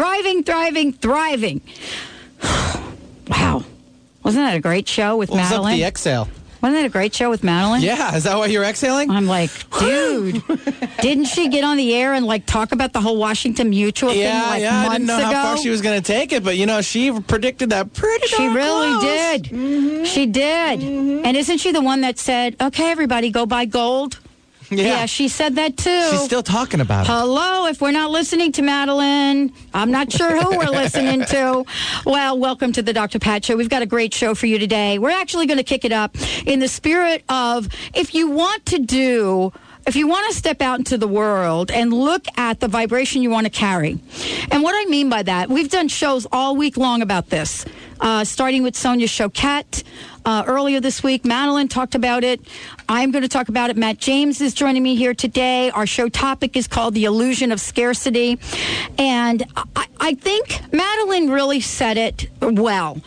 Thriving, thriving, thriving. wow. Wasn't that a great show with What was up Madeline? the exhale? Wasn't that a great show with Madeline? Yeah, is that why you're exhaling? I'm like, dude, didn't she get on the air and like talk about the whole Washington Mutual thing yeah, like yeah. I months didn't know ago? how far she was going to take it, but you know, she predicted that pretty. She really close. did. Mm-hmm. She did. And isn't she the one that said, "Okay, everybody, go buy gold"? Yeah. she said that too. She's still talking about it. Hello, if we're not listening to Madeline, I'm not sure who we're listening to. Well, welcome to the Dr. Pat Show. We've got a great show for you today. We're actually going to kick it up in the spirit of if you want to do if you want to step out into the world and look at the vibration you want to carry. And what I mean by that, we've done shows all week long about this, uh, starting with Sonia Choquette. Uh, earlier this week, Madeline talked about it. I'm going to talk about it. Matt James is joining me here today. Our show topic is called The Illusion of Scarcity. And I, I think Madeline really said it well.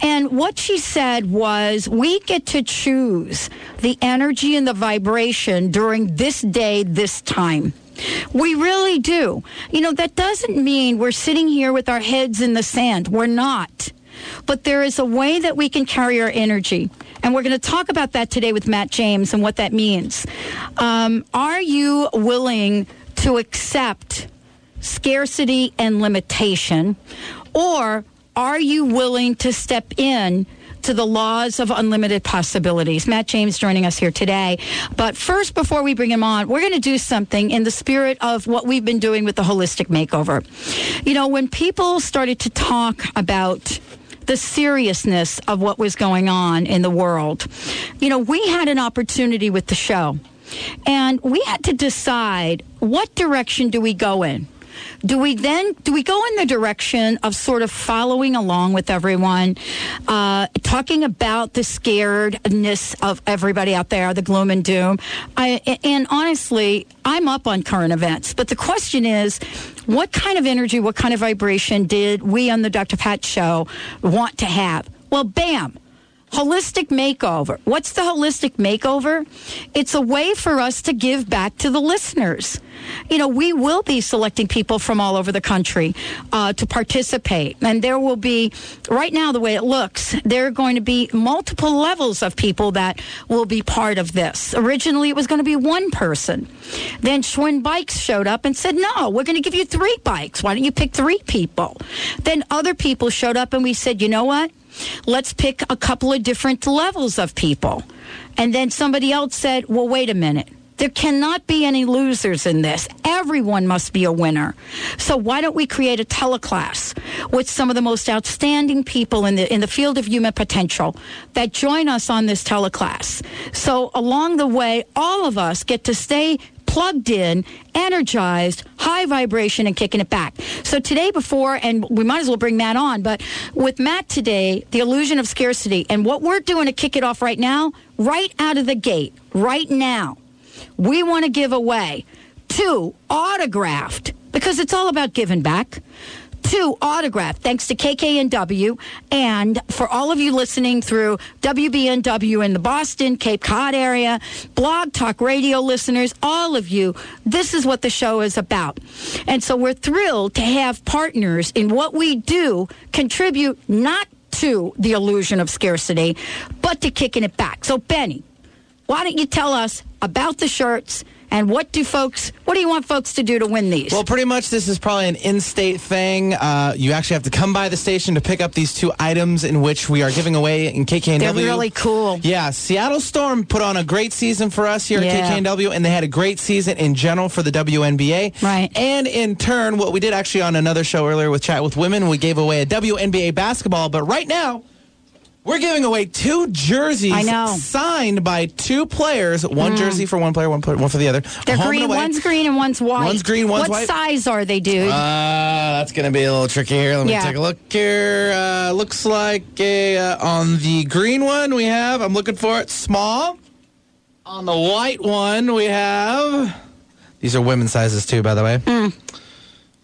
And what she said was we get to choose the energy and the vibration during this day, this time. We really do. You know, that doesn't mean we're sitting here with our heads in the sand. We're not. But there is a way that we can carry our energy. And we're going to talk about that today with Matt James and what that means. Um, are you willing to accept scarcity and limitation? Or are you willing to step in to the laws of unlimited possibilities? Matt James joining us here today. But first, before we bring him on, we're going to do something in the spirit of what we've been doing with the holistic makeover. You know, when people started to talk about the seriousness of what was going on in the world. You know, we had an opportunity with the show, and we had to decide what direction do we go in? Do we then do we go in the direction of sort of following along with everyone, uh, talking about the scaredness of everybody out there, the gloom and doom? I, and honestly, I'm up on current events, but the question is, what kind of energy, what kind of vibration did we on the Dr. Pat Show want to have? Well, bam. Holistic makeover. What's the holistic makeover? It's a way for us to give back to the listeners. You know, we will be selecting people from all over the country uh, to participate. And there will be, right now, the way it looks, there are going to be multiple levels of people that will be part of this. Originally, it was going to be one person. Then Schwinn Bikes showed up and said, no, we're going to give you three bikes. Why don't you pick three people? Then other people showed up and we said, you know what? Let's pick a couple of different levels of people. And then somebody else said, well, wait a minute. There cannot be any losers in this. Everyone must be a winner. So why don't we create a teleclass with some of the most outstanding people in the in the field of human potential that join us on this teleclass? So along the way, all of us get to stay plugged in, energized, high vibration, and kicking it back. So today, before, and we might as well bring Matt on, but with Matt today, the illusion of scarcity, and what we're doing to kick it off right now, right out of the gate, right now, we want to give away two autographed, because it's all about giving back two autographed thanks to KKNW and for all of you listening through WBNW in the Boston, Cape Cod area, Blog Talk Radio listeners, all of you, this is what the show is about. And so we're thrilled to have partners in what we do contribute not to the illusion of scarcity, but to kicking it back. So Benny, why don't you tell us about the shirts and what do folks what do you want folks to do to win these Well, pretty much this is probably an in-state thing. Uh, you actually have to come by the station to pick up these two items in which we are giving away in KKNW. they're really cool Yeah, Seattle Storm put on a great season for us here Yeah. at KKNW, and they had a great season in general for the WNBA. Right. And in turn, what we did actually on another show earlier with Chat with Women, we gave away a WNBA basketball. But right now, We're giving away two jerseys I know. signed by two players. One jersey for one player, one, player, one for the other. They're Home green. One's green and one's white. One's green, one's what white. size are they, dude? Uh, that's going to be a little tricky here. Let me Yeah. take a look here. Uh, looks like a, uh, on the green one we have, I'm looking for it, small. On the white one we have, these are women's sizes too, by the way.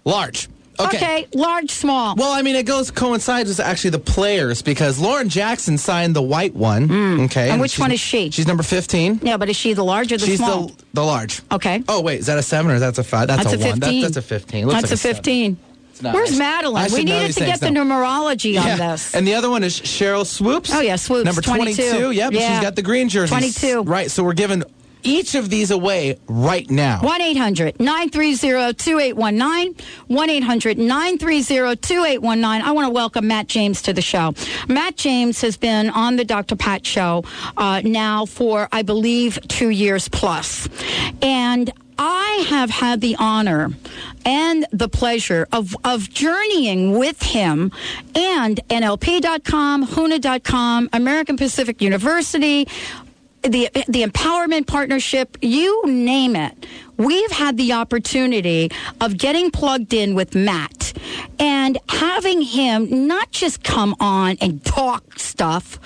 Large. Okay. okay, large, small. Well, I mean, it goes coincides with actually the players because Lauren Jackson signed the white one. Okay. Hmm. And which one is she? She's number 15. yeah, but is she the large or the She's small? the the large. Okay. Oh wait, is that a seven or that's a five? That's, That's a, a one. That- 15. that's a fifteen. Looks That's like a 15. not Where's Madeline? We needed to get the numerology on Yeah. this. And the other one is Sheryl Swoopes. Oh, yeah, Swoopes, Number 22. 22. Yep, Yeah. she's got the green jersey. 22. Right, so we're giving each of these away right now. 1 800 930 2819. 1 800 930 2819. I want to welcome Matt James to the show. Matt James has been on the Dr. Pat show uh, now for, I believe, two years plus. And I have had the honor and the pleasure of, of journeying with him and NLP.com, HUNA.com, American Pacific University, the the empowerment partnership, you name it. We've had the opportunity of getting plugged in with Matt and having him not just come on and talk stuff,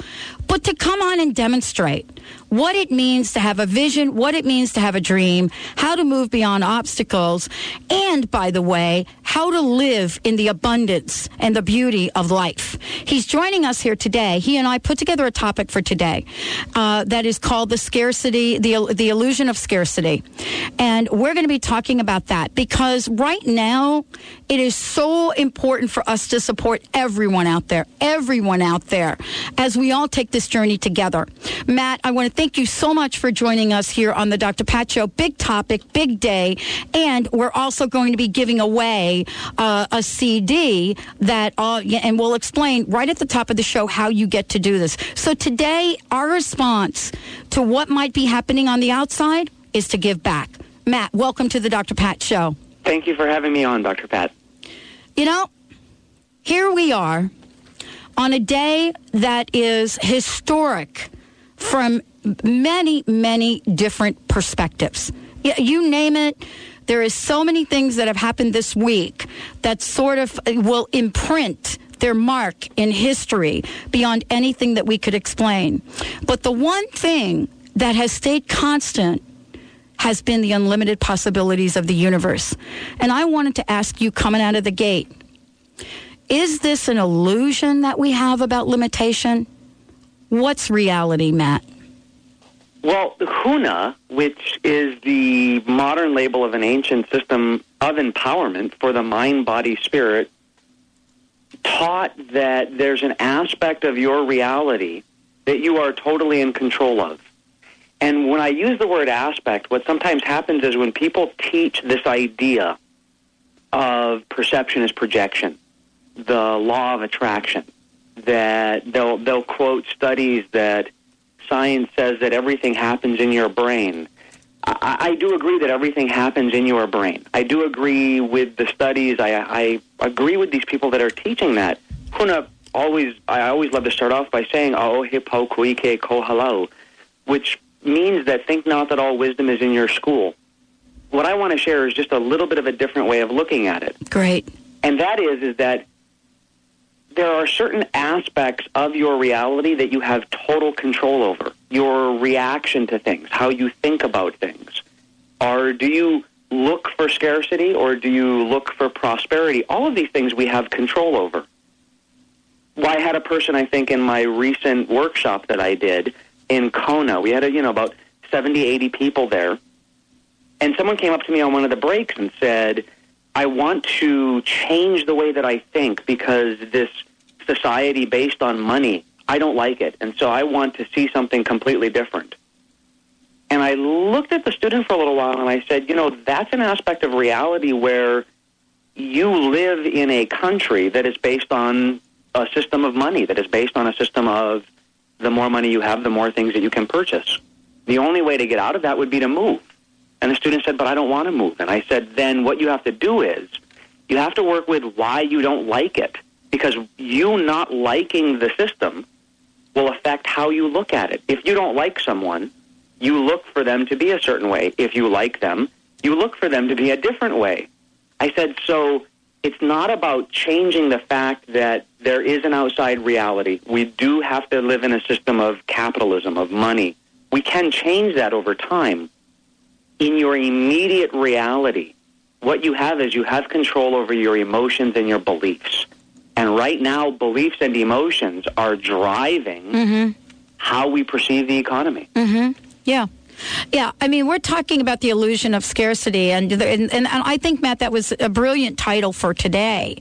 but to come on and demonstrate what it means to have a vision, what it means to have a dream, how to move beyond obstacles, and by the way, how to live in the abundance and the beauty of life. He's joining us here today. He and I put together a topic for today uh, that is called the scarcity, the, the illusion of scarcity. And we're going to be talking about that because right now it is so important for us to support everyone out there, everyone out there, as we all take this journey together. Matt, I want to thank you so much for joining us here on the Dr. Pat Show. Big topic, big day. And we're also going to be giving away uh, a CD that, and we'll explain right at the top of the show how you get to do this. So today, our response to what might be happening on the outside is to give back. Matt, welcome to the Dr. Pat Show. Thank you for having me on, Dr. Pat. You know, here we are on a day that is historic from many, many different perspectives. You name it. There is so many things that have happened this week that sort of uh, will imprint their mark in history beyond anything that we could explain. But the one thing that has stayed constant has been the unlimited possibilities of the universe. And I wanted to ask you coming out of the gate is this an illusion that we have about limitation? What's reality, Matt? Well, HUNA, which is the modern label of an ancient system of empowerment for the mind, body, spirit, taught that there's an aspect of your reality that you are totally in control of. And when I use the word aspect, what sometimes happens is when people teach this idea of perception as projection, the law of attraction, that they'll they'll quote studies that science says that everything happens in your brain. I, I do agree that everything happens in your brain. I do agree with the studies. I, I agree with these people that are teaching that. Huna always, I always love to start off by saying "Ao hipo kuike ko halau," which means that think not that all wisdom is in your school. What I want to share is just a little bit of a different way of looking at it Great. and that is is that there are certain aspects of your reality that you have total control over. Your reaction to things, how you think about things. Or do you look for scarcity or do you look for prosperity? All of these things we have control over. Well, I had a person, I think, in my recent workshop that I did in Kona. We had, a, you know, about 70, 80 people there. And someone came up to me on one of the breaks and said, I want to change the way that I think because this society based on money, I don't like it. And so I want to see something completely different. And I looked at the student for a little while and I said, you know, that's an aspect of reality where you live in a country that is based on a system of money, that is based on a system of the more money you have, the more things that you can purchase. The only way to get out of that would be to move. And the student said, but I don't want to move. And I said, then what you have to do is you have to work with why you don't like it. Because you not liking the system will affect how you look at it. If you don't like someone, you look for them to be a certain way. If you like them, you look for them to be a different way. I said, so it's not about changing the fact that there is an outside reality. We do have to live in a system of capitalism, of money. We can change that over time. In your immediate reality, what you have is you have control over your emotions and your beliefs. And right now, beliefs and emotions are driving mm-hmm. how we perceive the economy. Mm-hmm. Yeah. Yeah, I mean, we're talking about the illusion of scarcity, and and, and, I think Matt, that was a brilliant title for today,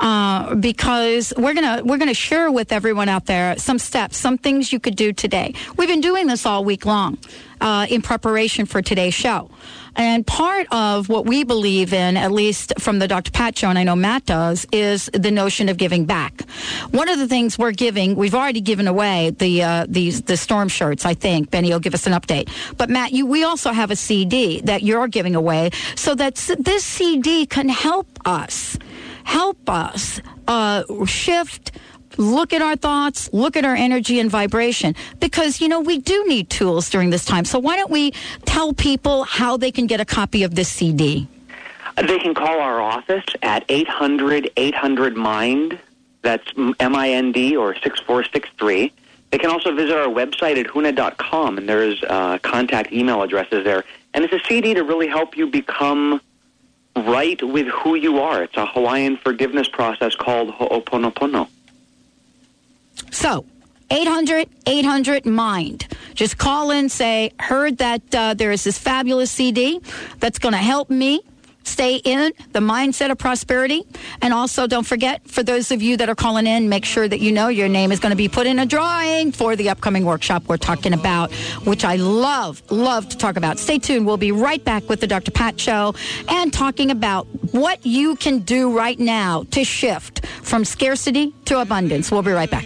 uh, because we're gonna we're gonna share with everyone out there some steps, some things you could do today. We've been doing this all week long uh, in preparation for today's show. And part of what we believe in, at least from the Dr. Pat show, and I know Matt does, is the notion of giving back. One of the things we're giving, we've already given away the uh, these the storm shirts. I think Benny will give us an update. But Matt, you, we also have a CD that you're giving away, so that this CD can help us, help us uh, shift look at our thoughts, look at our energy and vibration, because, you know, we do need tools during this time. So why don't we tell people how they can get a copy of this CD? They can call our office at 800 800 MIND. That's M I N D or 6463. They can also visit our website at huna.com, and there's uh, contact email addresses there. And it's a CD to really help you become right with who you are. It's a Hawaiian forgiveness process called Ho'oponopono. So, 800 800 mind. Just call in, say, heard that uh, there is this fabulous CD that's going to help me stay in the mindset of prosperity. And also, don't forget, for those of you that are calling in, make sure that you know your name is going to be put in a drawing for the upcoming workshop we're talking about, which I love, love to talk about. Stay tuned. We'll be right back with the Dr. Pat Show and talking about what you can do right now to shift from scarcity to abundance. We'll be right back.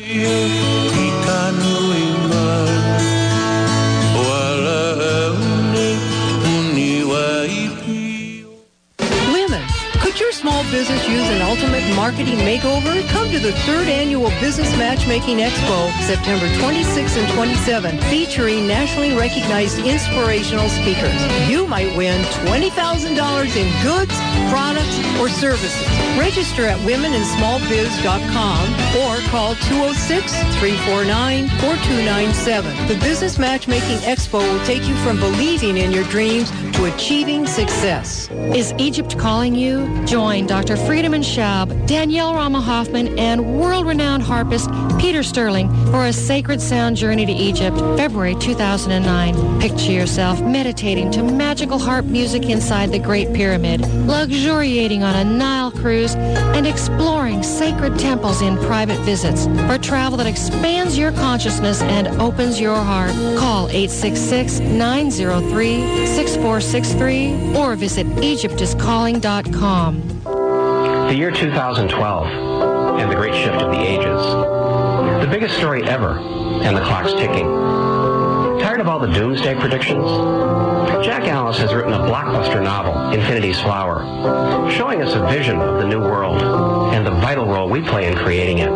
Marketing makeover? Come to the third annual Business Matchmaking Expo, September 26 and 27, featuring nationally recognized inspirational speakers. You might win $20,000 in goods, products, or services. Register at womeninSmallBiz.com or call 206-349-4297. The Business Matchmaking Expo will take you from believing in your dreams to achieving success. Is Egypt calling you? Join Dr. Friedemann Schaub, Danielle Rama Hoffman, and world-renowned harpist Peter Sterling for a sacred sound journey to Egypt, February 2009. Picture yourself meditating to magical harp music inside the Great Pyramid, luxuriating on a Nile cruise, and exploring sacred temples in private visits for travel that expands your consciousness and opens your heart. Call 866-903-6463 or visit egyptiscalling.com. The year 2012 and the great shift of the ages. The biggest story ever, and the clock's ticking. Tired of all the doomsday predictions? Jack Alice has written a blockbuster novel, Infinity's Flower, showing us a vision of the new world and the vital role we play in creating it.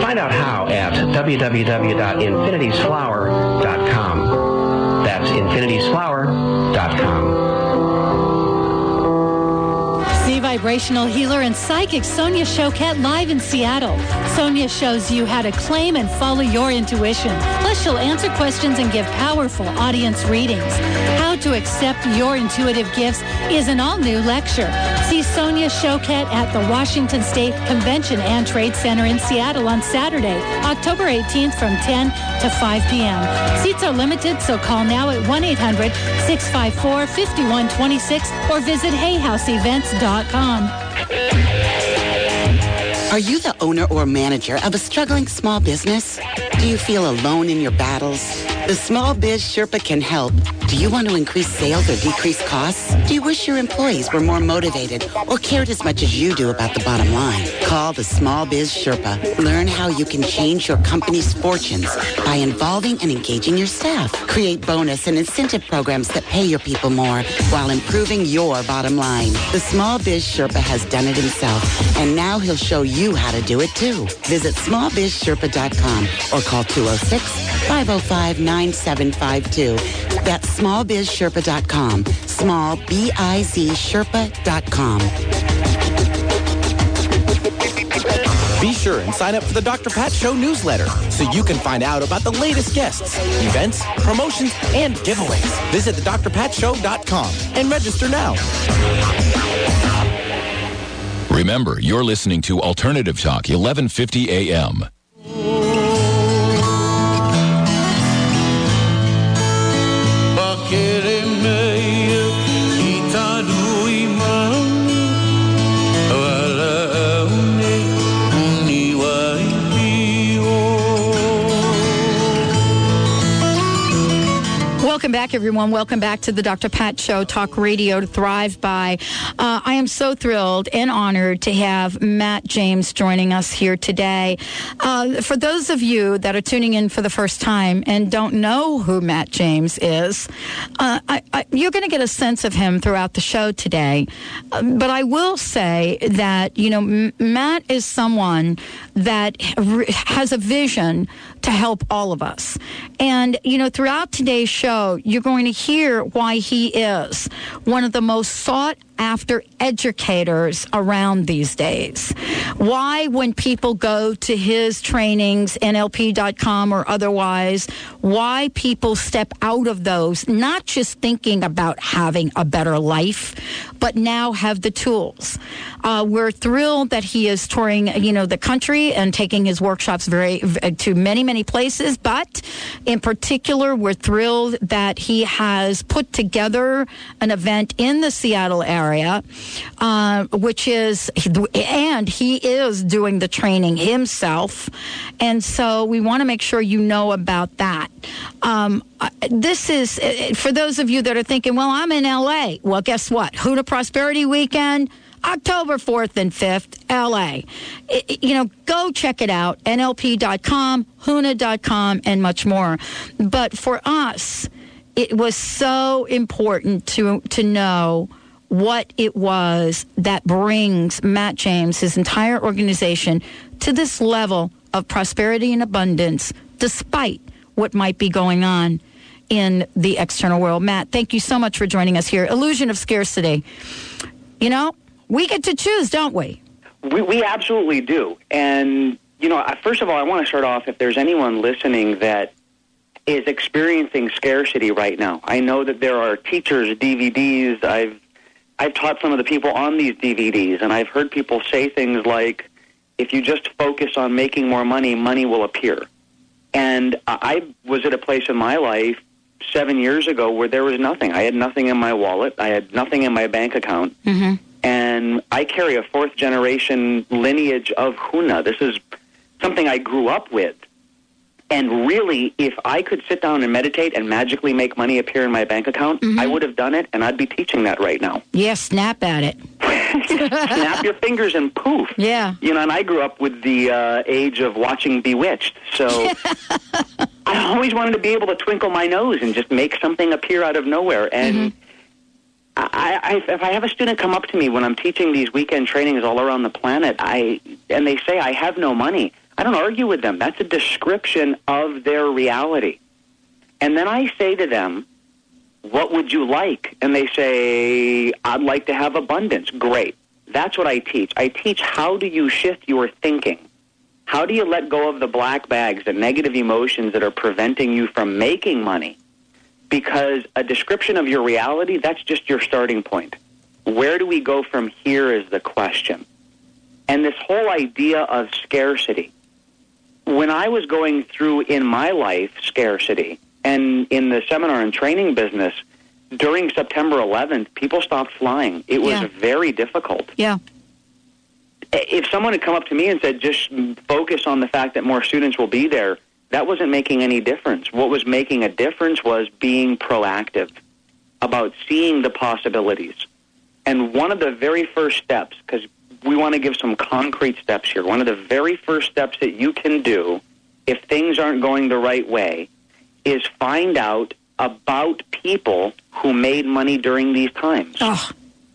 Find out how at www.infinitiesflower.com. That's infinitiesflower.com. vibrational healer and psychic Sonia Choquette live in Seattle. Sonia shows you how to claim and follow your intuition. Plus, she'll answer questions and give powerful audience readings. How to accept your intuitive gifts is an all-new lecture. See Sonia Choquette at the Washington State Convention and Trade Center in Seattle on Saturday, October 18th from 10 to 5 p.m. Seats are limited, so call now at 1-800-654-5126 or visit hayhouseevents.com. Are you the owner or manager of a struggling small business? Do you feel alone in your battles? The Small Biz Sherpa can help. Do you want to increase sales or decrease costs? Do you wish your employees were more motivated or cared as much as you do about the bottom line? Call the Small Biz Sherpa. Learn how you can change your company's fortunes by involving and engaging your staff. Create bonus and incentive programs that pay your people more while improving your bottom line. The Small Biz Sherpa has done it himself, and now he'll show you how to do it too. Visit smallbizsherpa.com or call oh oh 206-505-9752. That's smallbizsherpa.com. Small B-I-Z Sherpa.com. Be sure and sign up for the Dr. Pat Show newsletter so you can find out about the latest guests, events, promotions, and giveaways. Visit thedrpatshow.com and register now. Remember, you're listening to Alternative Talk, 1150 AM. Welcome back, everyone. Welcome back to the Dr. Pat Show, Talk Radio to Thrive By. Uh, I am so thrilled and honored to have Matt James joining us here today. Uh, for those of you that are tuning in for the first time and don't know who Matt James is, uh, I, I, you're going to get a sense of him throughout the show today. Um, but I will say that, you know, M- Matt is someone that has a vision to help all of us. And, you know, throughout today's show, you're going to hear why he is one of the most sought after educators around these days. Why, when people go to his trainings, NLP.com or otherwise, why people step out of those, not just thinking about having a better life, but now have the tools. Uh, we're thrilled that he is touring, you know, the country and taking his workshops very to many, many places. But in particular, we're thrilled that he has put together an event in the Seattle area, uh, which is, and he is doing the training himself. And so we want to make sure you know about that. Um, this is for those of you that are thinking, well, I'm in LA. Well, guess what? Huna Prosperity Weekend. October 4th and 5th, LA. It, you know, go check it out. NLP.com, HUNA.com, and much more. But for us, it was so important to, to know what it was that brings Matt James, his entire organization, to this level of prosperity and abundance, despite what might be going on in the external world. Matt, thank you so much for joining us here. Illusion of scarcity. You know, we get to choose, don't we? We, we absolutely do. And, you know, first of all, I want to start off if there's anyone listening that is experiencing scarcity right now. I know that there are teachers, DVDs. I've I've taught some of the people on these DVDs, and I've heard people say things like, "If you just focus on making more money, money will appear." And I was at a place in my life seven years ago where there was nothing. I had nothing in my wallet. I had nothing in my bank account. Mm-hmm. And I carry a fourth generation lineage of Huna. This is something I grew up with. And really, if I could sit down and meditate and magically make money appear in my bank account, Mm-hmm. I would have done it, and I'd be teaching that right now. Yeah, snap at it. Snap your fingers and poof. Yeah. You know, and I grew up with the uh, age of watching Bewitched, so I always wanted to be able to twinkle my nose and just make something appear out of nowhere. And I, I, if I have a student come up to me when I'm teaching these weekend trainings all around the planet, I and they say I have no money, I don't argue with them. That's a description of their reality. And then I say to them, what would you like? And they say, I'd like to have abundance. Great. That's what I teach. I teach how do you shift your thinking? How do you let go of the black bags, the negative emotions that are preventing you from making money? Because a description of your reality, that's just your starting point. Where do we go from here is the question. And this whole idea of scarcity. When I was going through in my life scarcity, and in the seminar and training business, during September 11th, people stopped flying. It was Yeah. very difficult. Yeah. If someone had come up to me and said, just focus on the fact that more students will be there, that wasn't making any difference. What was making a difference was being proactive about seeing the possibilities. And one of the very first steps, because we want to give some concrete steps here, one of the very first steps that you can do if things aren't going the right way is find out about people who made money during these times. Oh,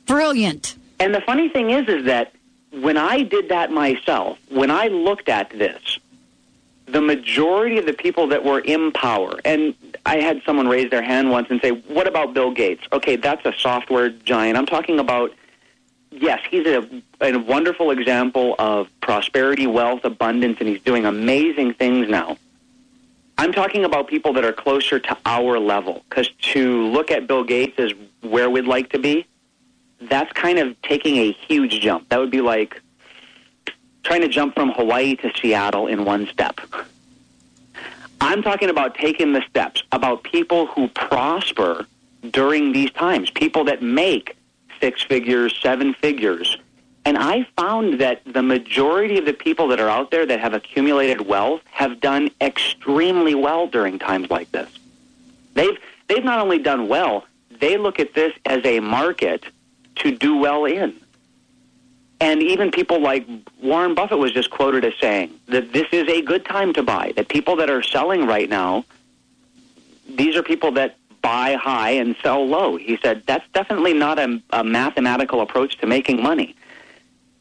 brilliant. And the funny thing is, is that when I did that myself, when I looked at this, the majority of the people that were in power, and I had someone raise their hand once and say, What about Bill Gates? Okay, that's a software giant. I'm talking about, yes, he's a, a wonderful example of prosperity, wealth, abundance, and he's doing amazing things now. I'm talking about people that are closer to our level, because to look at Bill Gates as where we'd like to be, that's kind of taking a huge jump. That would be like trying to jump from Hawaii to Seattle in one step. I'm talking about taking the steps, about people who prosper during these times, people that make six figures, seven figures. And I found that the majority of the people that are out there that have accumulated wealth have done extremely well during times like this. They've they've not only done well, they look at this as a market to do well in. And even people like Warren Buffett was just quoted as saying that this is a good time to buy. That people that are selling right now, these are people that buy high and sell low. He said that's definitely not a, a mathematical approach to making money.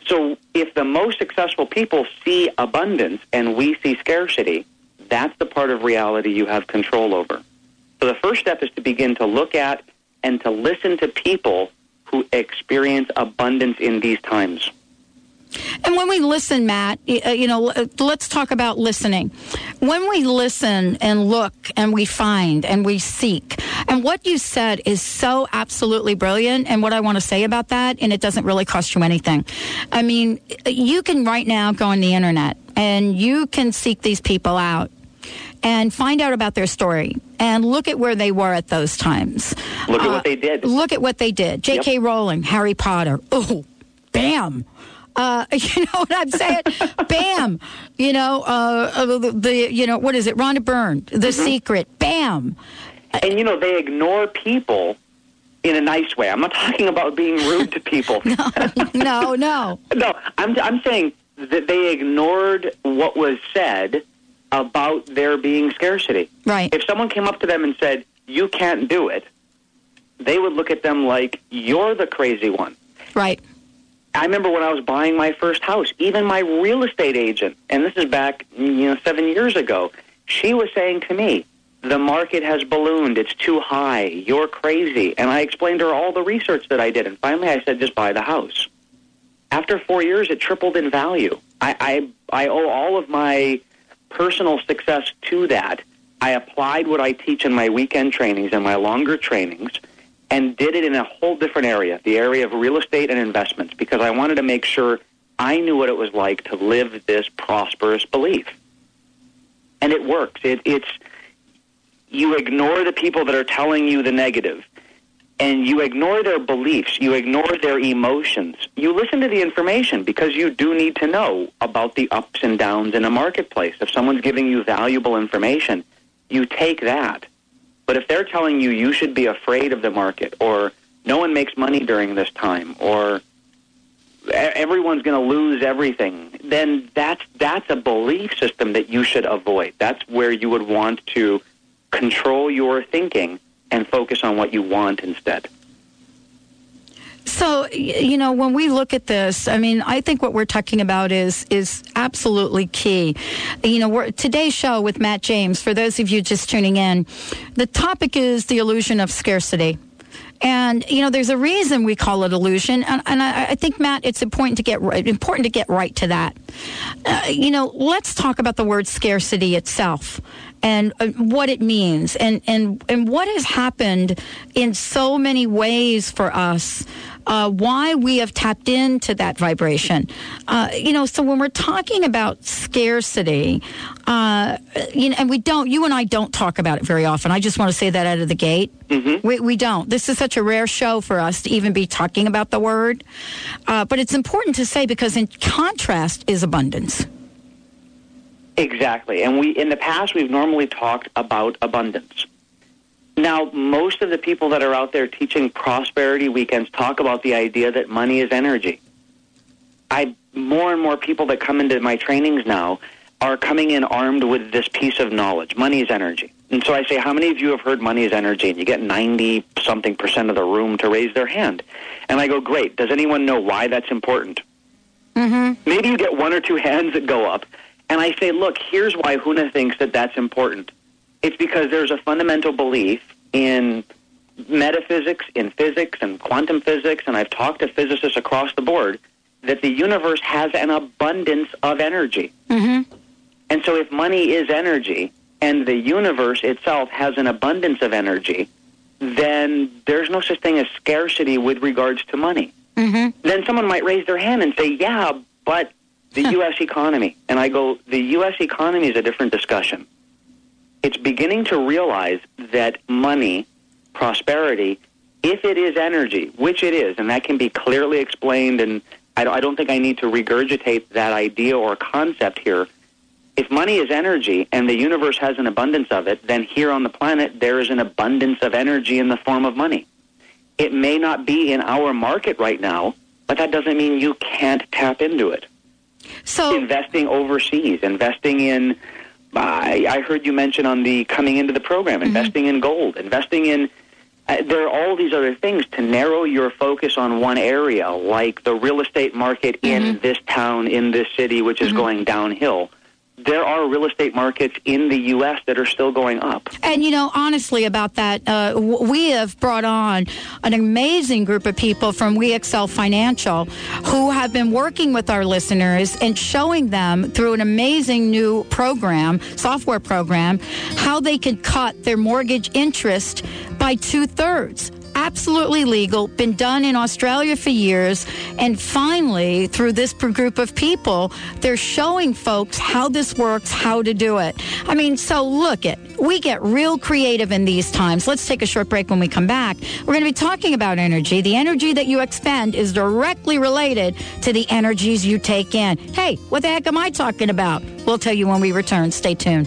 So if the most successful people see abundance and we see scarcity, that's the part of reality you have control over. So the first step is to begin to look at and to listen to people who experience abundance in these times. And when we listen, Matt, uh, you know, let's talk about listening. When we listen and look and we find and we seek, and what you said is so absolutely brilliant. And what I want to say about that, and it doesn't really cost you anything. I mean, you can right now go on the internet and you can seek these people out and find out about their story and look at where they were at those times. Look at uh, what they did. Look at what they did. J.K. Yep. Rowling, Harry Potter. Oh, bam. Uh, you know what I'm saying? bam. You know, uh, uh, the, the, you know, what is it? Rhonda Byrne, The mm-hmm. Secret. Bam. And, you know, they ignore people in a nice way. I'm not talking about being rude to people. no, no, no. no, I'm, I'm saying that they ignored what was said about there being scarcity. Right. If someone came up to them and said, you can't do it, they would look at them like, you're the crazy one. Right. I remember when I was buying my first house, even my real estate agent, and this is back, you know, seven years ago, she was saying to me, the market has ballooned. It's too high. You're crazy. And I explained to her all the research that I did. And finally I said, just buy the house. After four years, it tripled in value. I, I, I owe all of my personal success to that. I applied what I teach in my weekend trainings and my longer trainings and did it in a whole different area, the area of real estate and investments, because I wanted to make sure I knew what it was like to live this prosperous belief. And it works. It, it's you ignore the people that are telling you the negative and you ignore their beliefs, you ignore their emotions. You listen to the information because you do need to know about the ups and downs in a marketplace. If someone's giving you valuable information, you take that. But if they're telling you you should be afraid of the market or no one makes money during this time or everyone's going to lose everything, then that's that's a belief system that you should avoid. That's where you would want to control your thinking and focus on what you want instead. So, you know, when we look at this, I mean, I think what we're talking about is is absolutely key. You know, today's show with Matt James, for those of you just tuning in, the topic is the illusion of scarcity. And you know, there's a reason we call it illusion, and, and I, I, think Matt, it's important to get right, important to get right to that. Uh, you know, let's talk about the word scarcity itself and uh, what it means, and and and what has happened in so many ways for us uh, why we have tapped into that vibration. Uh, you know, so when we're talking about scarcity, uh, you know, and we don't, you and I don't talk about it very often. I just want to say that out of the gate. Mm-hmm. We, we don't. This is such a rare show for us to even be talking about the word. Uh, but it's important to say because in contrast is abundance. Exactly. And we in the past we've normally talked about abundance. Now, most of the people that are out there teaching prosperity weekends talk about the idea that money is energy. I more and more people that come into my trainings now are coming in armed with this piece of knowledge. Money is energy. And so I say, how many of you have heard money is energy? And you get 90 something percent of the room to raise their hand. And I go, great. Does anyone know why that's important? Mm-hmm. Maybe you get one or two hands that go up. And I say, look, here's why Huna thinks that that's important. It's because there's a fundamental belief in metaphysics, in physics, and quantum physics, and I've talked to physicists across the board that the universe has an abundance of energy. Mm-hmm. And so if money is energy and the universe itself has an abundance of energy, then there's no such thing as scarcity with regards to money. Mm-hmm. Then someone might raise their hand and say, yeah, but the U.S. economy. And I go, the U.S. economy is a different discussion. It's beginning to realize that money, prosperity, if it is energy, which it is, and that can be clearly explained, and I don't, I don't think I need to regurgitate that idea or concept here. If money is energy and the universe has an abundance of it, then here on the planet there is an abundance of energy in the form of money. It may not be in our market right now, but that doesn't mean you can't tap into it. So investing overseas, investing in. I, I heard you mention on the coming into the program, mm-hmm. investing in gold, investing in. Uh, there are all these other things to narrow your focus on one area, like the real estate market in mm-hmm. this town, in this city, which is mm-hmm. going downhill. There are real estate markets in the U.S. that are still going up. And you know, honestly, about that, uh, we have brought on an amazing group of people from We Excel Financial who have been working with our listeners and showing them through an amazing new program, software program, how they can cut their mortgage interest by two thirds absolutely legal, been done in Australia for years, and finally, through this group of people, they're showing folks how this works, how to do it. I mean, so look it. We get real creative in these times. Let's take a short break when we come back. We're going to be talking about energy. The energy that you expend is directly related to the energies you take in. Hey, what the heck am I talking about? We'll tell you when we return. Stay tuned.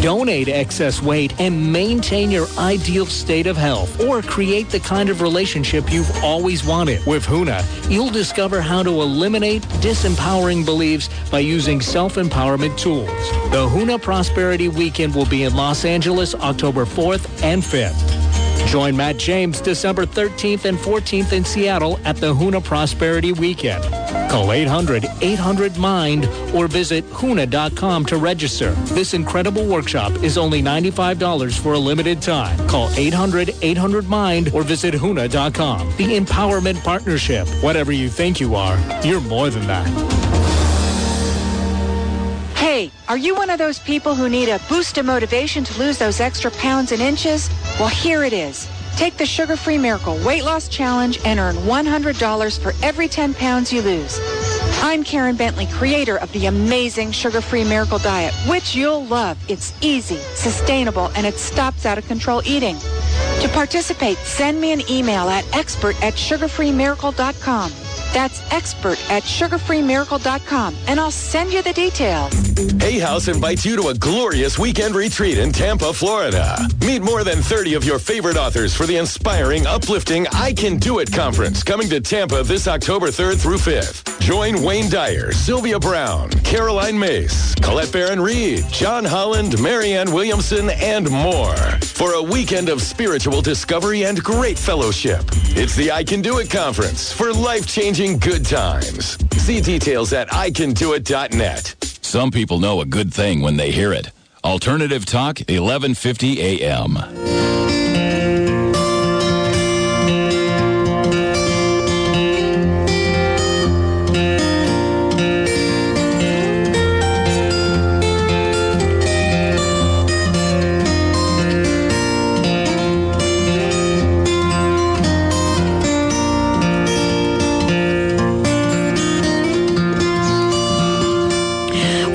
Donate excess weight and maintain your ideal state of health or create the kind of relationship you've always wanted. With Huna, you'll discover how to eliminate disempowering beliefs by using self-empowerment tools. The Huna Prosperity Weekend will be in Los Angeles October 4th and 5th. Join Matt James December 13th and 14th in Seattle at the Huna Prosperity Weekend. Call 800-800-MIND or visit HUNA.com to register. This incredible workshop is only $95 for a limited time. Call 800-800-MIND or visit HUNA.com. The Empowerment Partnership. Whatever you think you are, you're more than that. Hey, are you one of those people who need a boost of motivation to lose those extra pounds and inches? Well, here it is. Take the Sugar Free Miracle Weight Loss Challenge and earn $100 for every 10 pounds you lose. I'm Karen Bentley, creator of the amazing Sugar Free Miracle Diet, which you'll love. It's easy, sustainable, and it stops out of control eating. To participate, send me an email at expert at sugarfreemiracle.com. That's expert at sugarfreemiracle.com, and I'll send you the details. Hay House invites you to a glorious weekend retreat in Tampa, Florida. Meet more than 30 of your favorite authors for the inspiring, uplifting I Can Do It conference coming to Tampa this October 3rd through 5th. Join Wayne Dyer, Sylvia Browne, Caroline Myss, Colette Baron Reid, John Holland, Marianne Williamson, and more for a weekend of spiritual discovery and great fellowship. It's the I Can Do It conference for life-changing good times. See details at icandoit.net. Some people know a good thing when they hear it. Alternative Talk, 1150 a.m.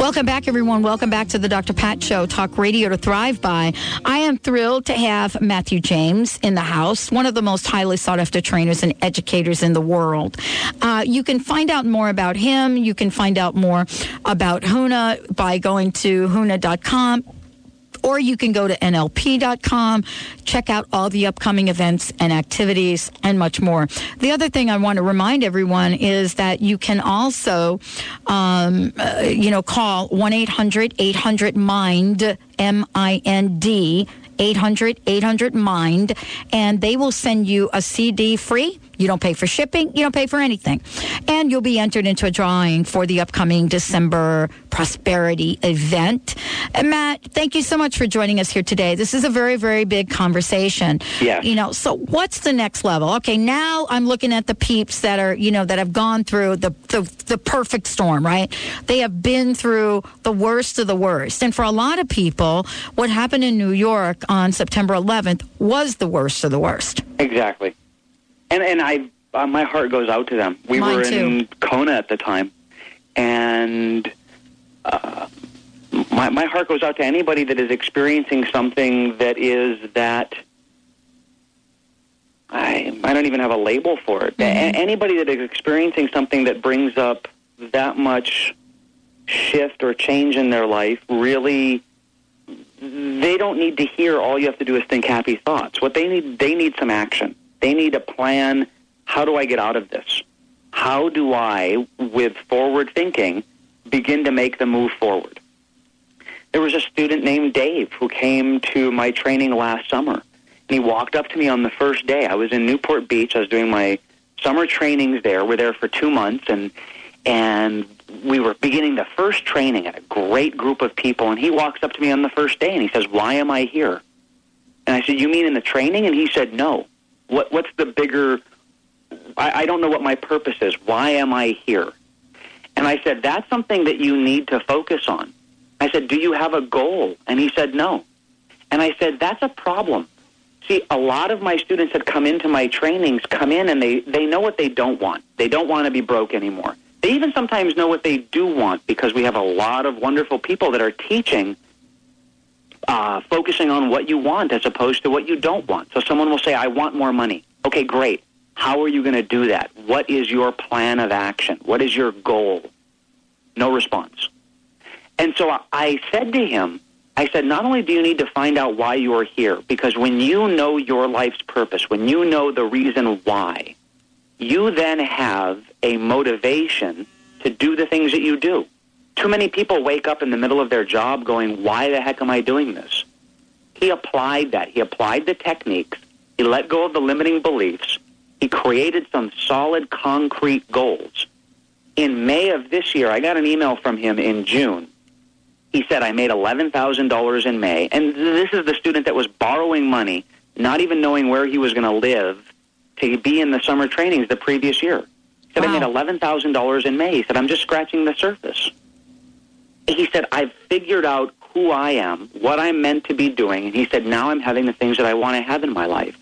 Welcome back, everyone. Welcome back to the Dr. Pat Show, talk radio to thrive by. I am thrilled to have Matthew James in the house, one of the most highly sought after trainers and educators in the world. Uh, you can find out more about him. You can find out more about Huna by going to huna.com or you can go to nlp.com, check out all the upcoming events and activities, and much more. The other thing I want to remind everyone is that you can also, um, uh, you know, call 1 800 800 MIND, M I N D. 800 800 mind and they will send you a cd free you don't pay for shipping. You don't pay for anything. And you'll be entered into a drawing for the upcoming december prosperity event. And matt thank you so much for joining us here today. This is a very very big conversation. Yes. you know so what's the next level? Okay now i'm looking at the peeps that are you know that have gone through the the, the perfect storm right? They have been through the worst of the worst. And for a lot of people what happened in new york on september 11th was the worst of the worst. Exactly. And and I uh, my heart goes out to them. We Mine were too. in Kona at the time, and uh, my my heart goes out to anybody that is experiencing something that is that. I I don't even have a label for it. A- anybody that is experiencing something that brings up that much shift or change in their life really they don't need to hear all you have to do is think happy thoughts. What they need, they need some action. They need a plan. How do I get out of this? How do I, with forward thinking, begin to make the move forward? There was a student named Dave who came to my training last summer. And he walked up to me on the first day. I was in Newport Beach. I was doing my summer trainings there. We're there for two months, and and we were beginning the first training at a great group of people. And he walks up to me on the first day and he says, "Why am I here?" And I said, "You mean in the training?" And he said, "No. What what's the bigger? I, I don't know what my purpose is. Why am I here?" And I said, "That's something that you need to focus on." I said, "Do you have a goal?" And he said, "No." And I said, "That's a problem." See, a lot of my students that come into my trainings come in and they, they know what they don't want. They don't want to be broke anymore. They even sometimes know what they do want because we have a lot of wonderful people that are teaching, uh, focusing on what you want as opposed to what you don't want. So someone will say, I want more money. Okay, great. How are you going to do that? What is your plan of action? What is your goal? No response. And so I- I said to him, I said, not only do you need to find out why you are here, because when you know your life's purpose, when you know the reason why, you then have a motivation to do the things that you do. Too many people wake up in the middle of their job going, why the heck am I doing this? He applied that. He applied the techniques. He let go of the limiting beliefs. He created some solid, concrete goals. In May of this year, I got an email from him in June. He said, I made $11,000 in May. And this is the student that was borrowing money, not even knowing where he was going to live, to be in the summer trainings the previous year. He said, I made $11,000 in May. He said, I'm just scratching the surface. He said, I've figured out who I am, what I'm meant to be doing. And he said, now I'm having the things that I want to have in my life.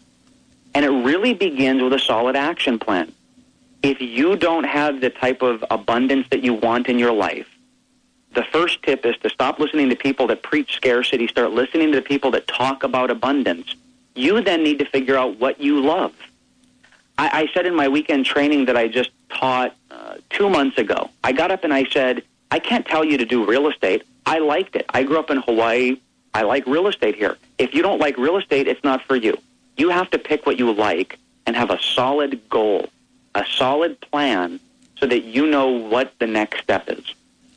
And it really begins with a solid action plan. If you don't have the type of abundance that you want in your life, the first tip is to stop listening to people that preach scarcity, start listening to the people that talk about abundance, You then need to figure out what you love. I, I said in my weekend training that I just taught uh, two months ago, I got up and I said, I can't tell you to do real estate. I liked it. I grew up in Hawaii. I like real estate here. If you don't like real estate, it's not for you. You have to pick what you like and have a solid goal, a solid plan, so that you know what the next step is.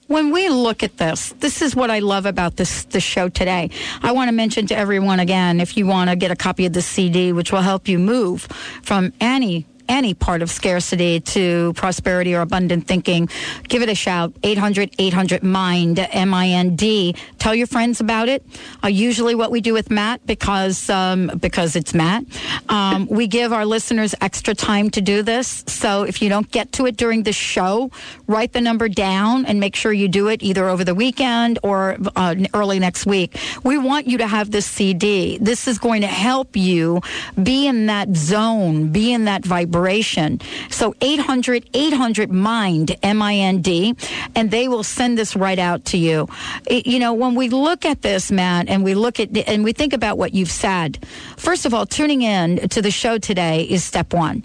When we look at this, this is what I love about this this show today. I want to mention to everyone again, if you want to get a copy of the CD, which will help you move from any any part of scarcity to prosperity or abundant thinking, give it a shout. 800 800 MIND, M I N D. Tell your friends about it. Uh, usually, what we do with Matt, because, um, because it's Matt, um, we give our listeners extra time to do this. So if you don't get to it during the show, write the number down and make sure you do it either over the weekend or uh, early next week. We want you to have this CD. This is going to help you be in that zone, be in that vibration vibration. So 800 800 MIND, M I N D, and they will send this right out to you. It, you know, when we look at this, Matt, and we look at and we think about what you've said, first of all, tuning in to the show today is step one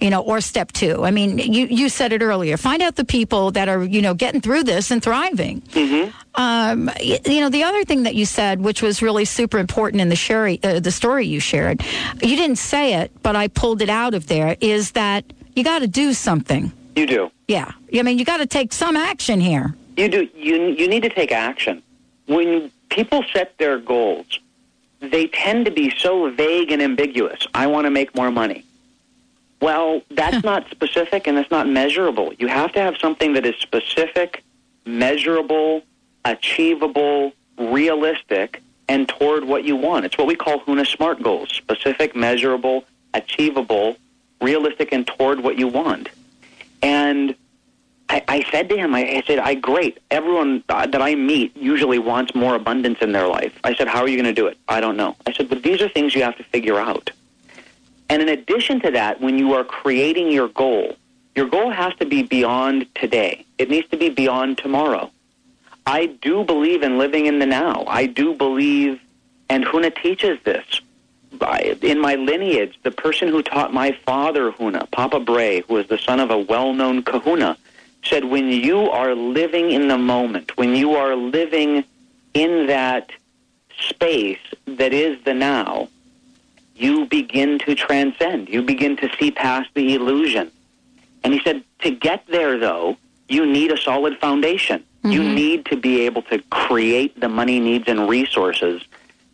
you know, or step two. I mean, you, you said it earlier. Find out the people that are, you know, getting through this and thriving. Mm-hmm. Um, you, know, the other thing that you said, which was really super important in the sherry, uh, the story you shared, you didn't say it, but I pulled it out of there, is that you got to do something. You do. Yeah. I mean, you got to take some action here. You do. You you need to take action. When people set their goals, they tend to be so vague and ambiguous. I want to make more money. Well, that's not specific and it's not measurable. You have to have something that is specific, measurable, achievable, realistic, and toward what you want. It's what we call HUNA SMART goals specific, measurable, achievable, realistic, and toward what you want. And I, I said to him, I, I said, I great. Everyone that I meet usually wants more abundance in their life. I said, How are you going to do it? I don't know. I said, But these are things you have to figure out. And in addition to that, when you are creating your goal, your goal has to be beyond today. It needs to be beyond tomorrow. I do believe in living in the now. I do believe, and Huna teaches this. In my lineage, the person who taught my father Huna, Papa Bray, who was the son of a well-known kahuna, said, when you are living in the moment, when you are living in that space that is the now, you begin to transcend. You begin to see past the illusion. And he said, to get there, though, you need a solid foundation. You mm-hmm. need to be able to create the money needs and resources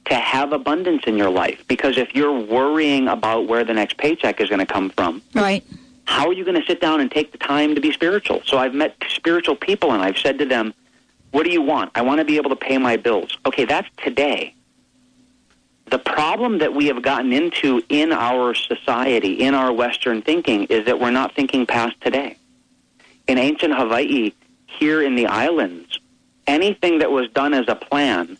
to have abundance in your life. Because if you're worrying about where the next paycheck is going to come from, Right. how are you going to sit down and take the time to be spiritual? So I've met spiritual people and I've said to them, What do you want? I want to be able to pay my bills. Okay, that's today. The problem that we have gotten into in our society, in our Western thinking, is that we're not thinking past today. In ancient Hawaii, here in the islands, anything that was done as a plan,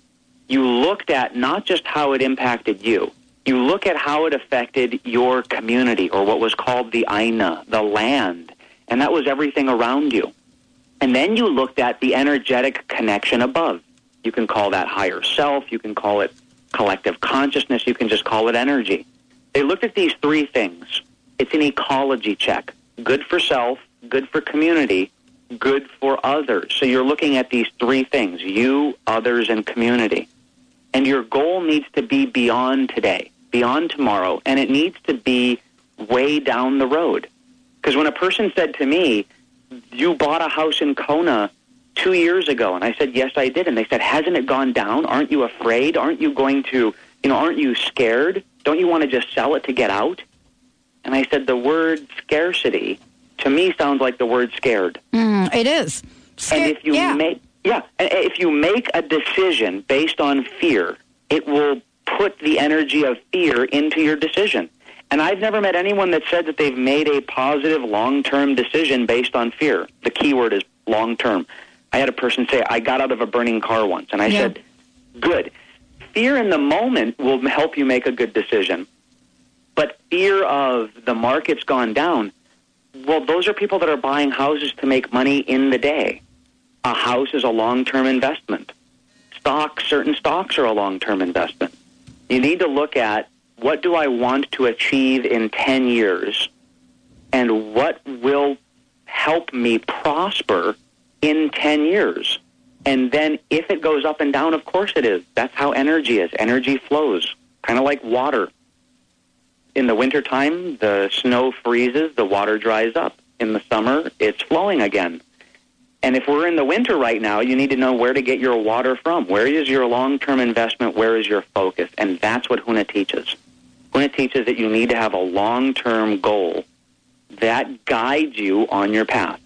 you looked at not just how it impacted you, you look at how it affected your community or what was called the aina, the land, and that was everything around you. And then you looked at the energetic connection above. You can call that higher self, you can call it collective consciousness, you can just call it energy. They looked at these three things. It's an ecology check. Good for self, good for community, good for others. So you're looking at these three things, you, others, and community. And your goal needs to be beyond today, beyond tomorrow, and it needs to be way down the road. Because when a person said to me, You bought a house in Kona two years ago, and I said, Yes, I did. And they said, Hasn't it gone down? Aren't you afraid? Aren't you going to, you know, aren't you scared? Don't you want to just sell it to get out? And I said, The word scarcity to me sounds like the word scared. Mm, it is. And if you yeah. make yeah, and if you make a decision based on fear, it will put the energy of fear into your decision. And I've never met anyone that said that they've made a positive long-term decision based on fear. The key word is long-term. I had a person say, "I got out of a burning car once," and I Yeah. said, "Good. Fear in the moment will help you make a good decision, but fear of the market's gone down. Well, those are people that are buying houses to make money in the day." a house is a long-term investment. Stocks, certain stocks are a long-term investment. You need to look at what do I want to achieve in 10 years? And what will help me prosper in 10 years? And then if it goes up and down, of course it is. That's how energy is. Energy flows, kind of like water. In the wintertime, the snow freezes, the water dries up. In the summer, it's flowing again. And if we're in the winter right now, you need to know where to get your water from. Where is your long-term investment? Where is your focus? And that's what Huna teaches. Huna teaches that you need to have a long-term goal that guides you on your path.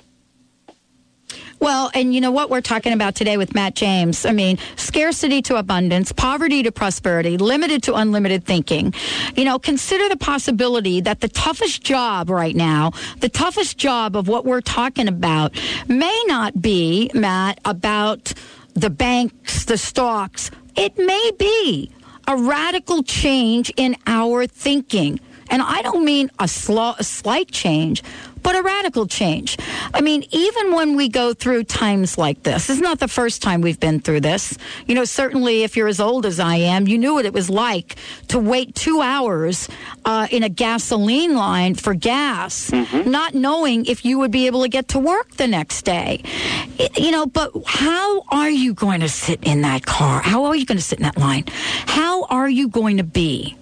Well, and you know what we're talking about today with Matt James? I mean, scarcity to abundance, poverty to prosperity, limited to unlimited thinking. You know, consider the possibility that the toughest job right now, the toughest job of what we're talking about, may not be, Matt, about the banks, the stocks. It may be a radical change in our thinking. And I don't mean a, sl- a slight change, but a radical change. I mean, even when we go through times like this, it's not the first time we've been through this. You know, certainly if you're as old as I am, you knew what it was like to wait two hours uh, in a gasoline line for gas, not knowing if you would be able to get to work the next day. You know, but how are you going to sit in that car? How are you going to sit in that line? How are you going to be?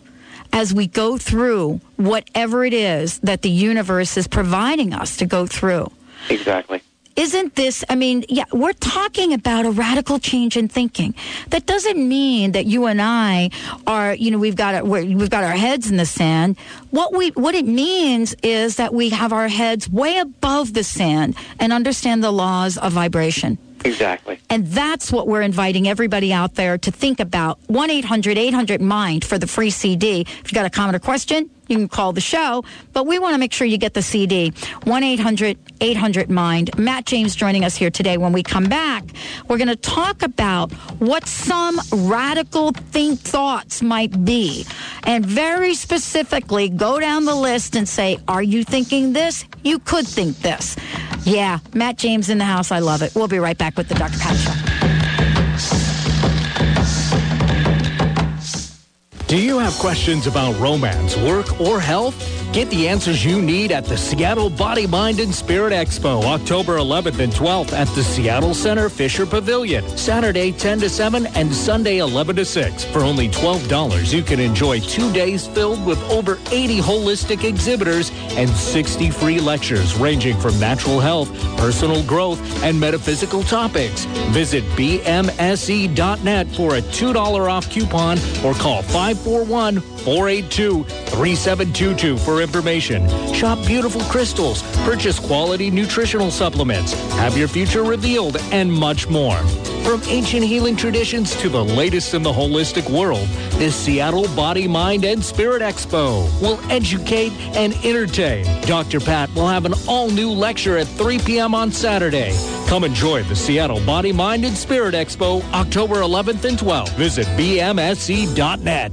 As we go through whatever it is that the universe is providing us to go through. Exactly. Isn't this, I mean, yeah, we're talking about a radical change in thinking. That doesn't mean that you and I are, you know, we've got, we've got our heads in the sand. What we, what it means is that we have our heads way above the sand and understand the laws of vibration. Exactly. And that's what we're inviting everybody out there to think about. 1 800 800 MIND for the free CD. If you've got a comment or question, you can call the show, but we want to make sure you get the CD. 1 800 800 MIND. Matt James joining us here today. When we come back, we're going to talk about what some radical think thoughts might be. And very specifically, go down the list and say, Are you thinking this? You could think this. Yeah, Matt James in the house. I love it. We'll be right back with the Dr. Pat Show. Do you have questions about romance, work, or health? Get the answers you need at the Seattle Body, Mind, and Spirit Expo, October 11th and 12th at the Seattle Center Fisher Pavilion. Saturday 10 to 7 and Sunday 11 to 6. For only $12, you can enjoy two days filled with over 80 holistic exhibitors and 60 free lectures ranging from natural health, personal growth, and metaphysical topics. Visit bmse.net for a $2 off coupon or call 541 482 3722 for information. Shop beautiful crystals, purchase quality nutritional supplements, have your future revealed, and much more. From ancient healing traditions to the latest in the holistic world, this Seattle Body, Mind, and Spirit Expo will educate and entertain. Dr. Pat will have an all new lecture at 3 p.m. on Saturday. Come enjoy the Seattle Body, Mind, and Spirit Expo October 11th and 12th. Visit bmse.net.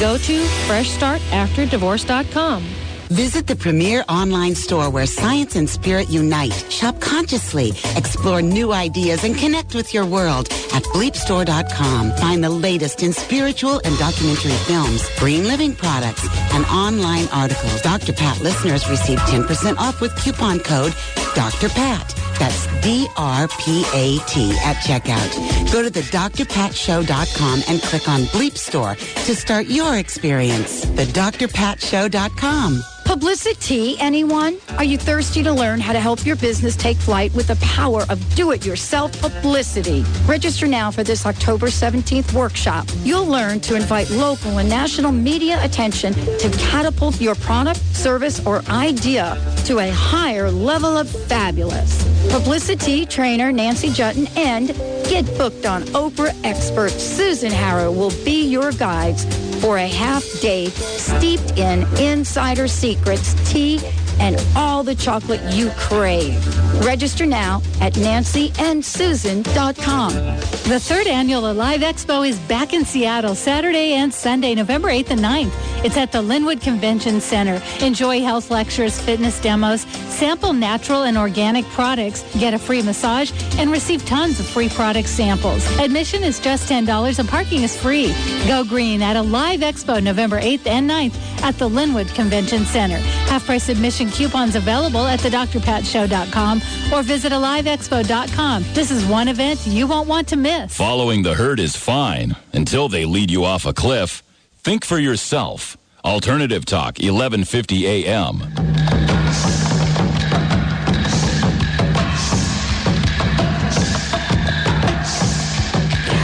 Go to FreshStartAfterDivorce.com. Visit the premier online store where science and spirit unite. Shop consciously, explore new ideas, and connect with your world at bleepstore.com. Find the latest in spiritual and documentary films, green living products, and online articles. Dr. Pat listeners receive 10% off with coupon code Dr. Pat. That's D-R-P-A-T at checkout. Go to the drpatshow.com and click on Bleep Store to start your experience. The drpatshow.com. Publicity, anyone? Are you thirsty to learn how to help your business take flight with the power of do-it-yourself publicity? Register now for this October 17th workshop. You'll learn to invite local and national media attention to catapult your product, service, or idea to a higher level of fabulous. Publicity trainer Nancy Juetten and Get Booked on Oprah expert Susan Harrow will be your guides for a half day steeped in insider secrets, tea, and all the chocolate you crave. Register now at nancyandsusan.com. The third annual Alive Expo is back in Seattle Saturday and Sunday, November 8th and 9th. It's at the Lynnwood Convention Center. Enjoy health lectures, fitness demos, sample natural and organic products, get a free massage, and receive tons of free product samples. Admission is just $10 and parking is free. Go green at Alive Expo November 8th and 9th at the Lynnwood Convention Center. Half price admission coupons available at thedrpatshow.com or visit aliveexpo.com. This is one event you won't want to miss. Following the herd is fine until they lead you off a cliff. Think for yourself. Alternative Talk, 1150 AM.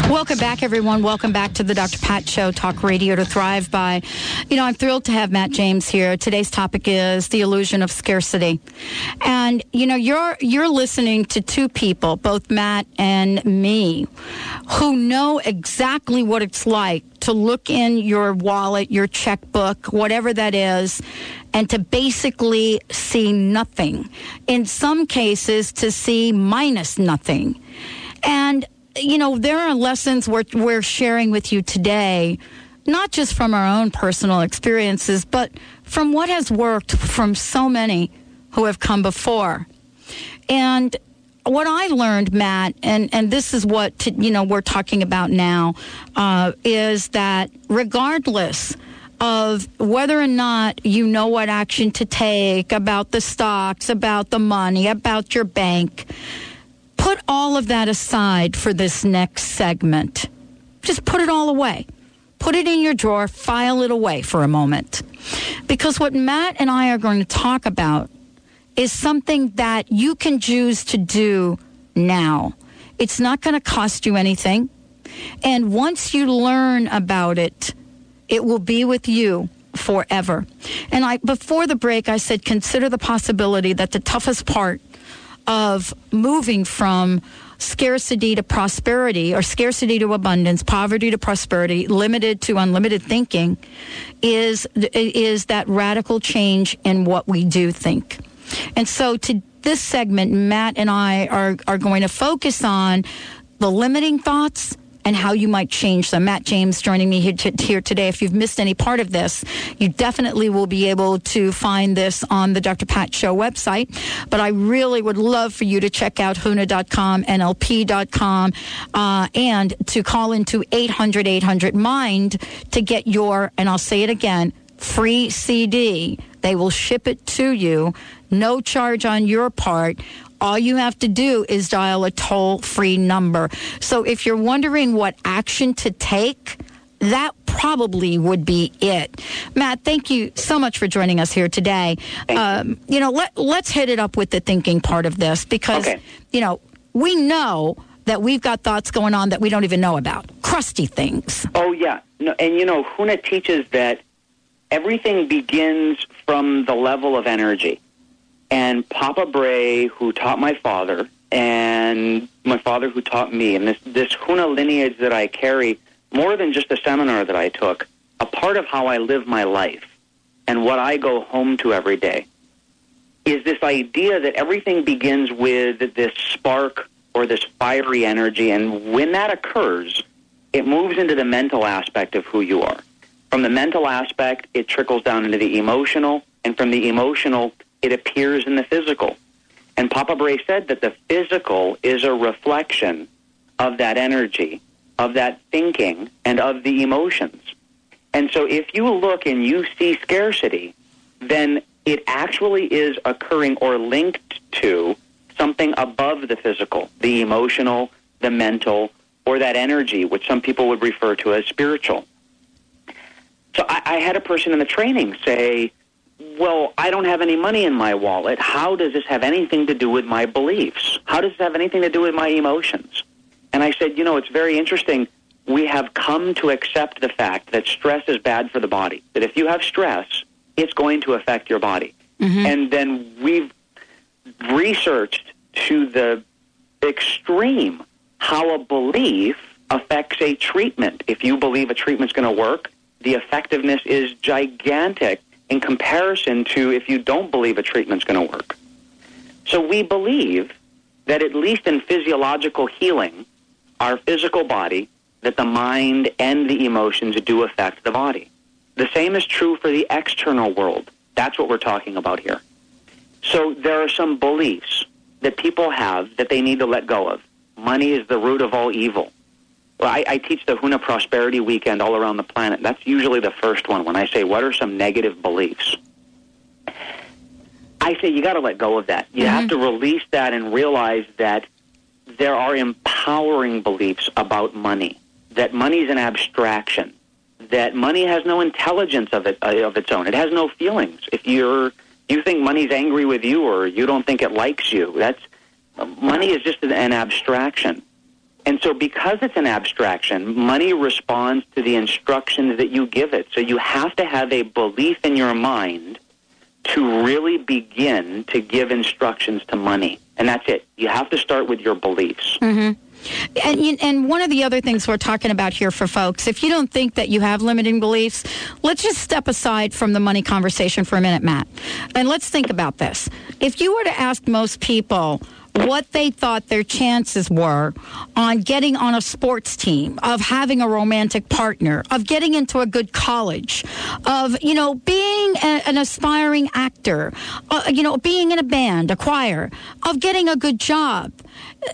Welcome back, everyone. Welcome back to the Dr. Pat Show, Talk Radio to Thrive by. You know, I'm thrilled to have Matt James here. Today's topic is the illusion of scarcity. And, you know, you're, you're listening to two people, both Matt and me, who know exactly what it's like to look in your wallet, your checkbook, whatever that is, and to basically see nothing. In some cases, to see minus nothing. And you know, there are lessons we're, we're sharing with you today, not just from our own personal experiences, but from what has worked from so many who have come before. And what I learned, Matt, and, and this is what, you know, we're talking about now, uh, is that regardless of whether or not you know what action to take about the stocks, about the money, about your bank, put all of that aside for this next segment. Just put it all away. Put it in your drawer, file it away for a moment. Because what Matt and I are going to talk about is something that you can choose to do now. It's not going to cost you anything. And once you learn about it, it will be with you forever. And I before the break I said consider the possibility that the toughest part of moving from scarcity to prosperity or scarcity to abundance, poverty to prosperity, limited to unlimited thinking is is that radical change in what we do think. And so to this segment Matt and I are are going to focus on the limiting thoughts and how you might change them. Matt James joining me here, t- here, today. If you've missed any part of this, you definitely will be able to find this on the Dr. Pat Show website. But I really would love for you to check out HUNA.com, NLP.com, uh, and to call into 800 800 MIND to get your, and I'll say it again, free CD. They will ship it to you, no charge on your part all you have to do is dial a toll free number. So if you're wondering what action to take, that probably would be it. Matt, thank you so much for joining us here today. Um, you know, let, let's hit it up with the thinking part of this because, Okay. you know, we know that we've got thoughts going on that we don't even know about. Crusty things. Oh yeah, no, and you know, Huna teaches that everything begins from the level of energy. And Papa Bray, who taught my father, and my father who taught me, and this this Huna lineage that I carry, more than just a seminar that I took, a part of how I live my life, and what I go home to every day, is this idea that everything begins with this spark or this fiery energy, and when that occurs, it moves into the mental aspect of who you are. From the mental aspect, it trickles down into the emotional, and from the emotional, it appears in the physical. And Papa Bray said that the physical is a reflection of that energy, of that thinking, and of the emotions. And so if you look and you see scarcity, then it actually is occurring or linked to something above the physical, the emotional, the mental, or that energy, which some people would refer to as spiritual. So I, I had a person in the training say, well, I don't have any money in my wallet. How does this have anything to do with my beliefs? How does this have anything to do with my emotions? And I said, you know, it's very interesting. We have come to accept the fact that stress is bad for the body. That if you have stress, it's going to affect your body. Mm-hmm. And then we've researched to the extreme how a belief affects a treatment. If you believe a treatment's going to work, the effectiveness is gigantic in comparison to if you don't believe a treatment's going to work. So we believe that at least in physiological healing, our physical body, that the mind and the emotions do affect the body. The same is true for the external world. That's what we're talking about here. So there are some beliefs that people have that they need to let go of. Money is the root of all evil. Well, I, I teach the Huna Prosperity Weekend all around the planet. That's usually the first one when I say, what are some negative beliefs? I say you got to let go of that. You have to release that and realize that there are empowering beliefs about money. That money is an abstraction. That money has no intelligence of it uh, of its own. It has no feelings. If you're you think money's angry with you or you don't think it likes you, that's money is just an abstraction. And so because it's an abstraction, money responds to the instructions that you give it. So you have to have a belief in your mind to really begin to give instructions to money. And that's it. You have to start with your beliefs. hmm And, and one of the other things we're talking about here for folks, if you don't think that you have limiting beliefs, let's just step aside from the money conversation for a minute, Matt. And let's think about this. If you were to ask most people, what they thought their chances were on getting on a sports team, of having a romantic partner, of getting into a good college, of, you know, being a, an aspiring actor, uh, you know, being in a band, a choir, of getting a good job.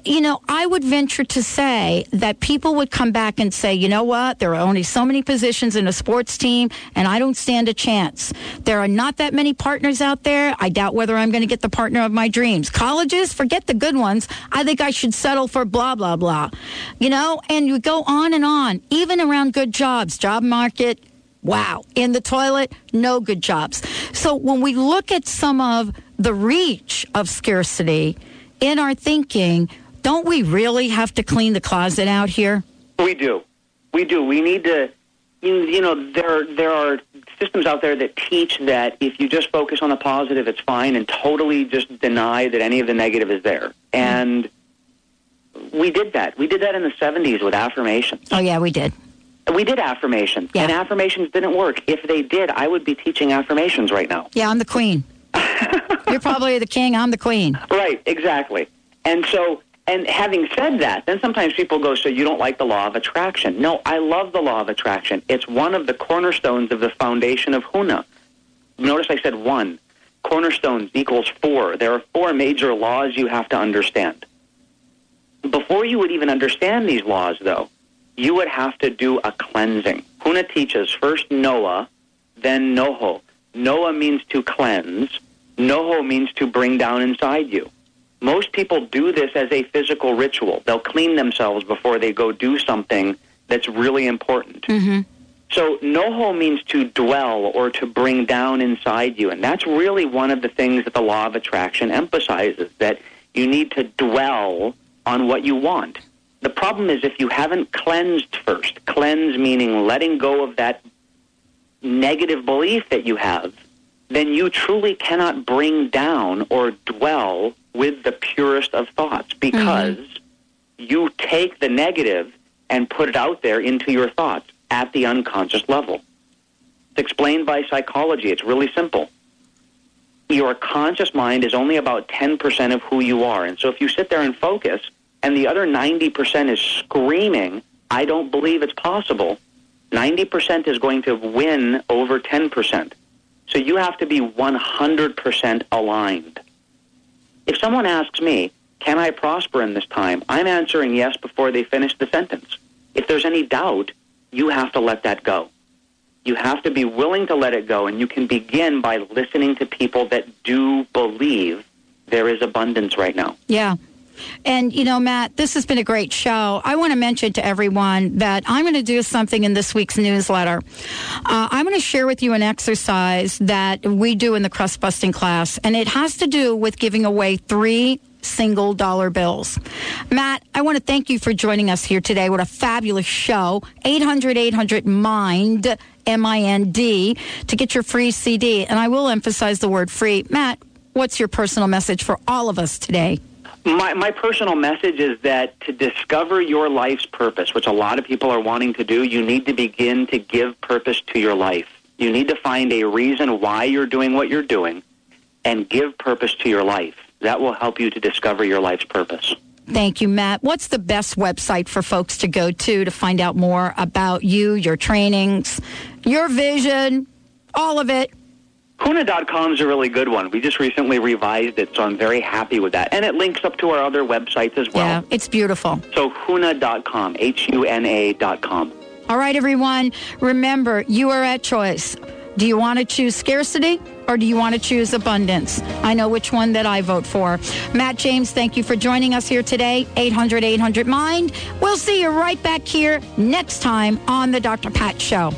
You know, I would venture to say that people would come back and say, you know what? There are only so many positions in a sports team, and I don't stand a chance. There are not that many partners out there. I doubt whether I'm going to get the partner of my dreams. Colleges, forget the good ones. I think I should settle for blah, blah, blah. You know, and you go on and on, even around good jobs, job market. Wow. In the toilet, no good jobs. So when we look at some of the reach of scarcity in our thinking, don't we really have to clean the closet out here? We do. We do. We need to. You, know, there there are systems out there that teach that if you just focus on the positive, it's fine, and totally just deny that any of the negative is there. And we did that. We did that in the '70s with affirmations. Oh, yeah, we did. We did affirmations, and affirmations didn't work. If they did, I would be teaching affirmations right now. Yeah, I'm the queen. You're probably the king. I'm the queen. Right, exactly. And so, and having said that, then sometimes people go, so you don't like the law of attraction. No, I love the law of attraction. It's one of the cornerstones of the foundation of Huna. Notice I said one. Cornerstones equals four. There are four major laws you have to understand. Before you would even understand these laws, though, you would have to do a cleansing. Huna teaches first Noah, then Noho. Noah means to cleanse. Noho means to bring down inside you. Most people do this as a physical ritual. They'll clean themselves before they go do something that's really important. Mm-hmm. So Noho means to dwell or to bring down inside you. And that's really one of the things that the law of attraction emphasizes, that you need to dwell on what you want. The problem is if you haven't cleansed first, cleanse meaning letting go of that negative belief that you have, then you truly cannot bring down or dwell with the purest of thoughts mm-hmm. because you take the negative and put it out there into your thoughts at the unconscious level. It's explained by psychology. It's really simple. Your conscious mind is only about 10% of who you are. And so if you sit there and focus and the other 90% is screaming, I don't believe it's possible, 90% is going to win over 10%. So you have to be 100% aligned. If someone asks me, can I prosper in this time? I'm answering yes before they finish the sentence. If there's any doubt, you have to let that go. You have to be willing to let it go, and you can begin by listening to people that do believe there is abundance right now. Yeah. And, you know, Matt, this has been a great show. I want to mention to everyone that I'm going to do something in this week's newsletter. Uh, I'm going to share with you an exercise that we do in the crust busting class, and it has to do with giving away three single dollar bills. Matt, I want to thank you for joining us here today. What a fabulous show. 800 800 MIND, M I N D, to get your free CD. And I will emphasize the word free. Matt, what's your personal message for all of us today? My, my personal message is that to discover your life's purpose, which a lot of people are wanting to do, you need to begin to give purpose to your life. You need to find a reason why you're doing what you're doing and give purpose to your life. That will help you to discover your life's purpose. Thank you, Matt. What's the best website for folks to go to to find out more about you, your trainings, your vision, all of it? Huna.com is a really good one. We just recently revised it, so I'm very happy with that. And it links up to our other websites as well. Yeah, it's beautiful. So Huna.com, H-U-N-A.com. All right, everyone. Remember, you are at choice. Do you want to choose scarcity or do you want to choose abundance? I know which one that I vote for. Matt James, thank you for joining us here today. 800 800 Mind. We'll see you right back here next time on The Dr. Pat Show.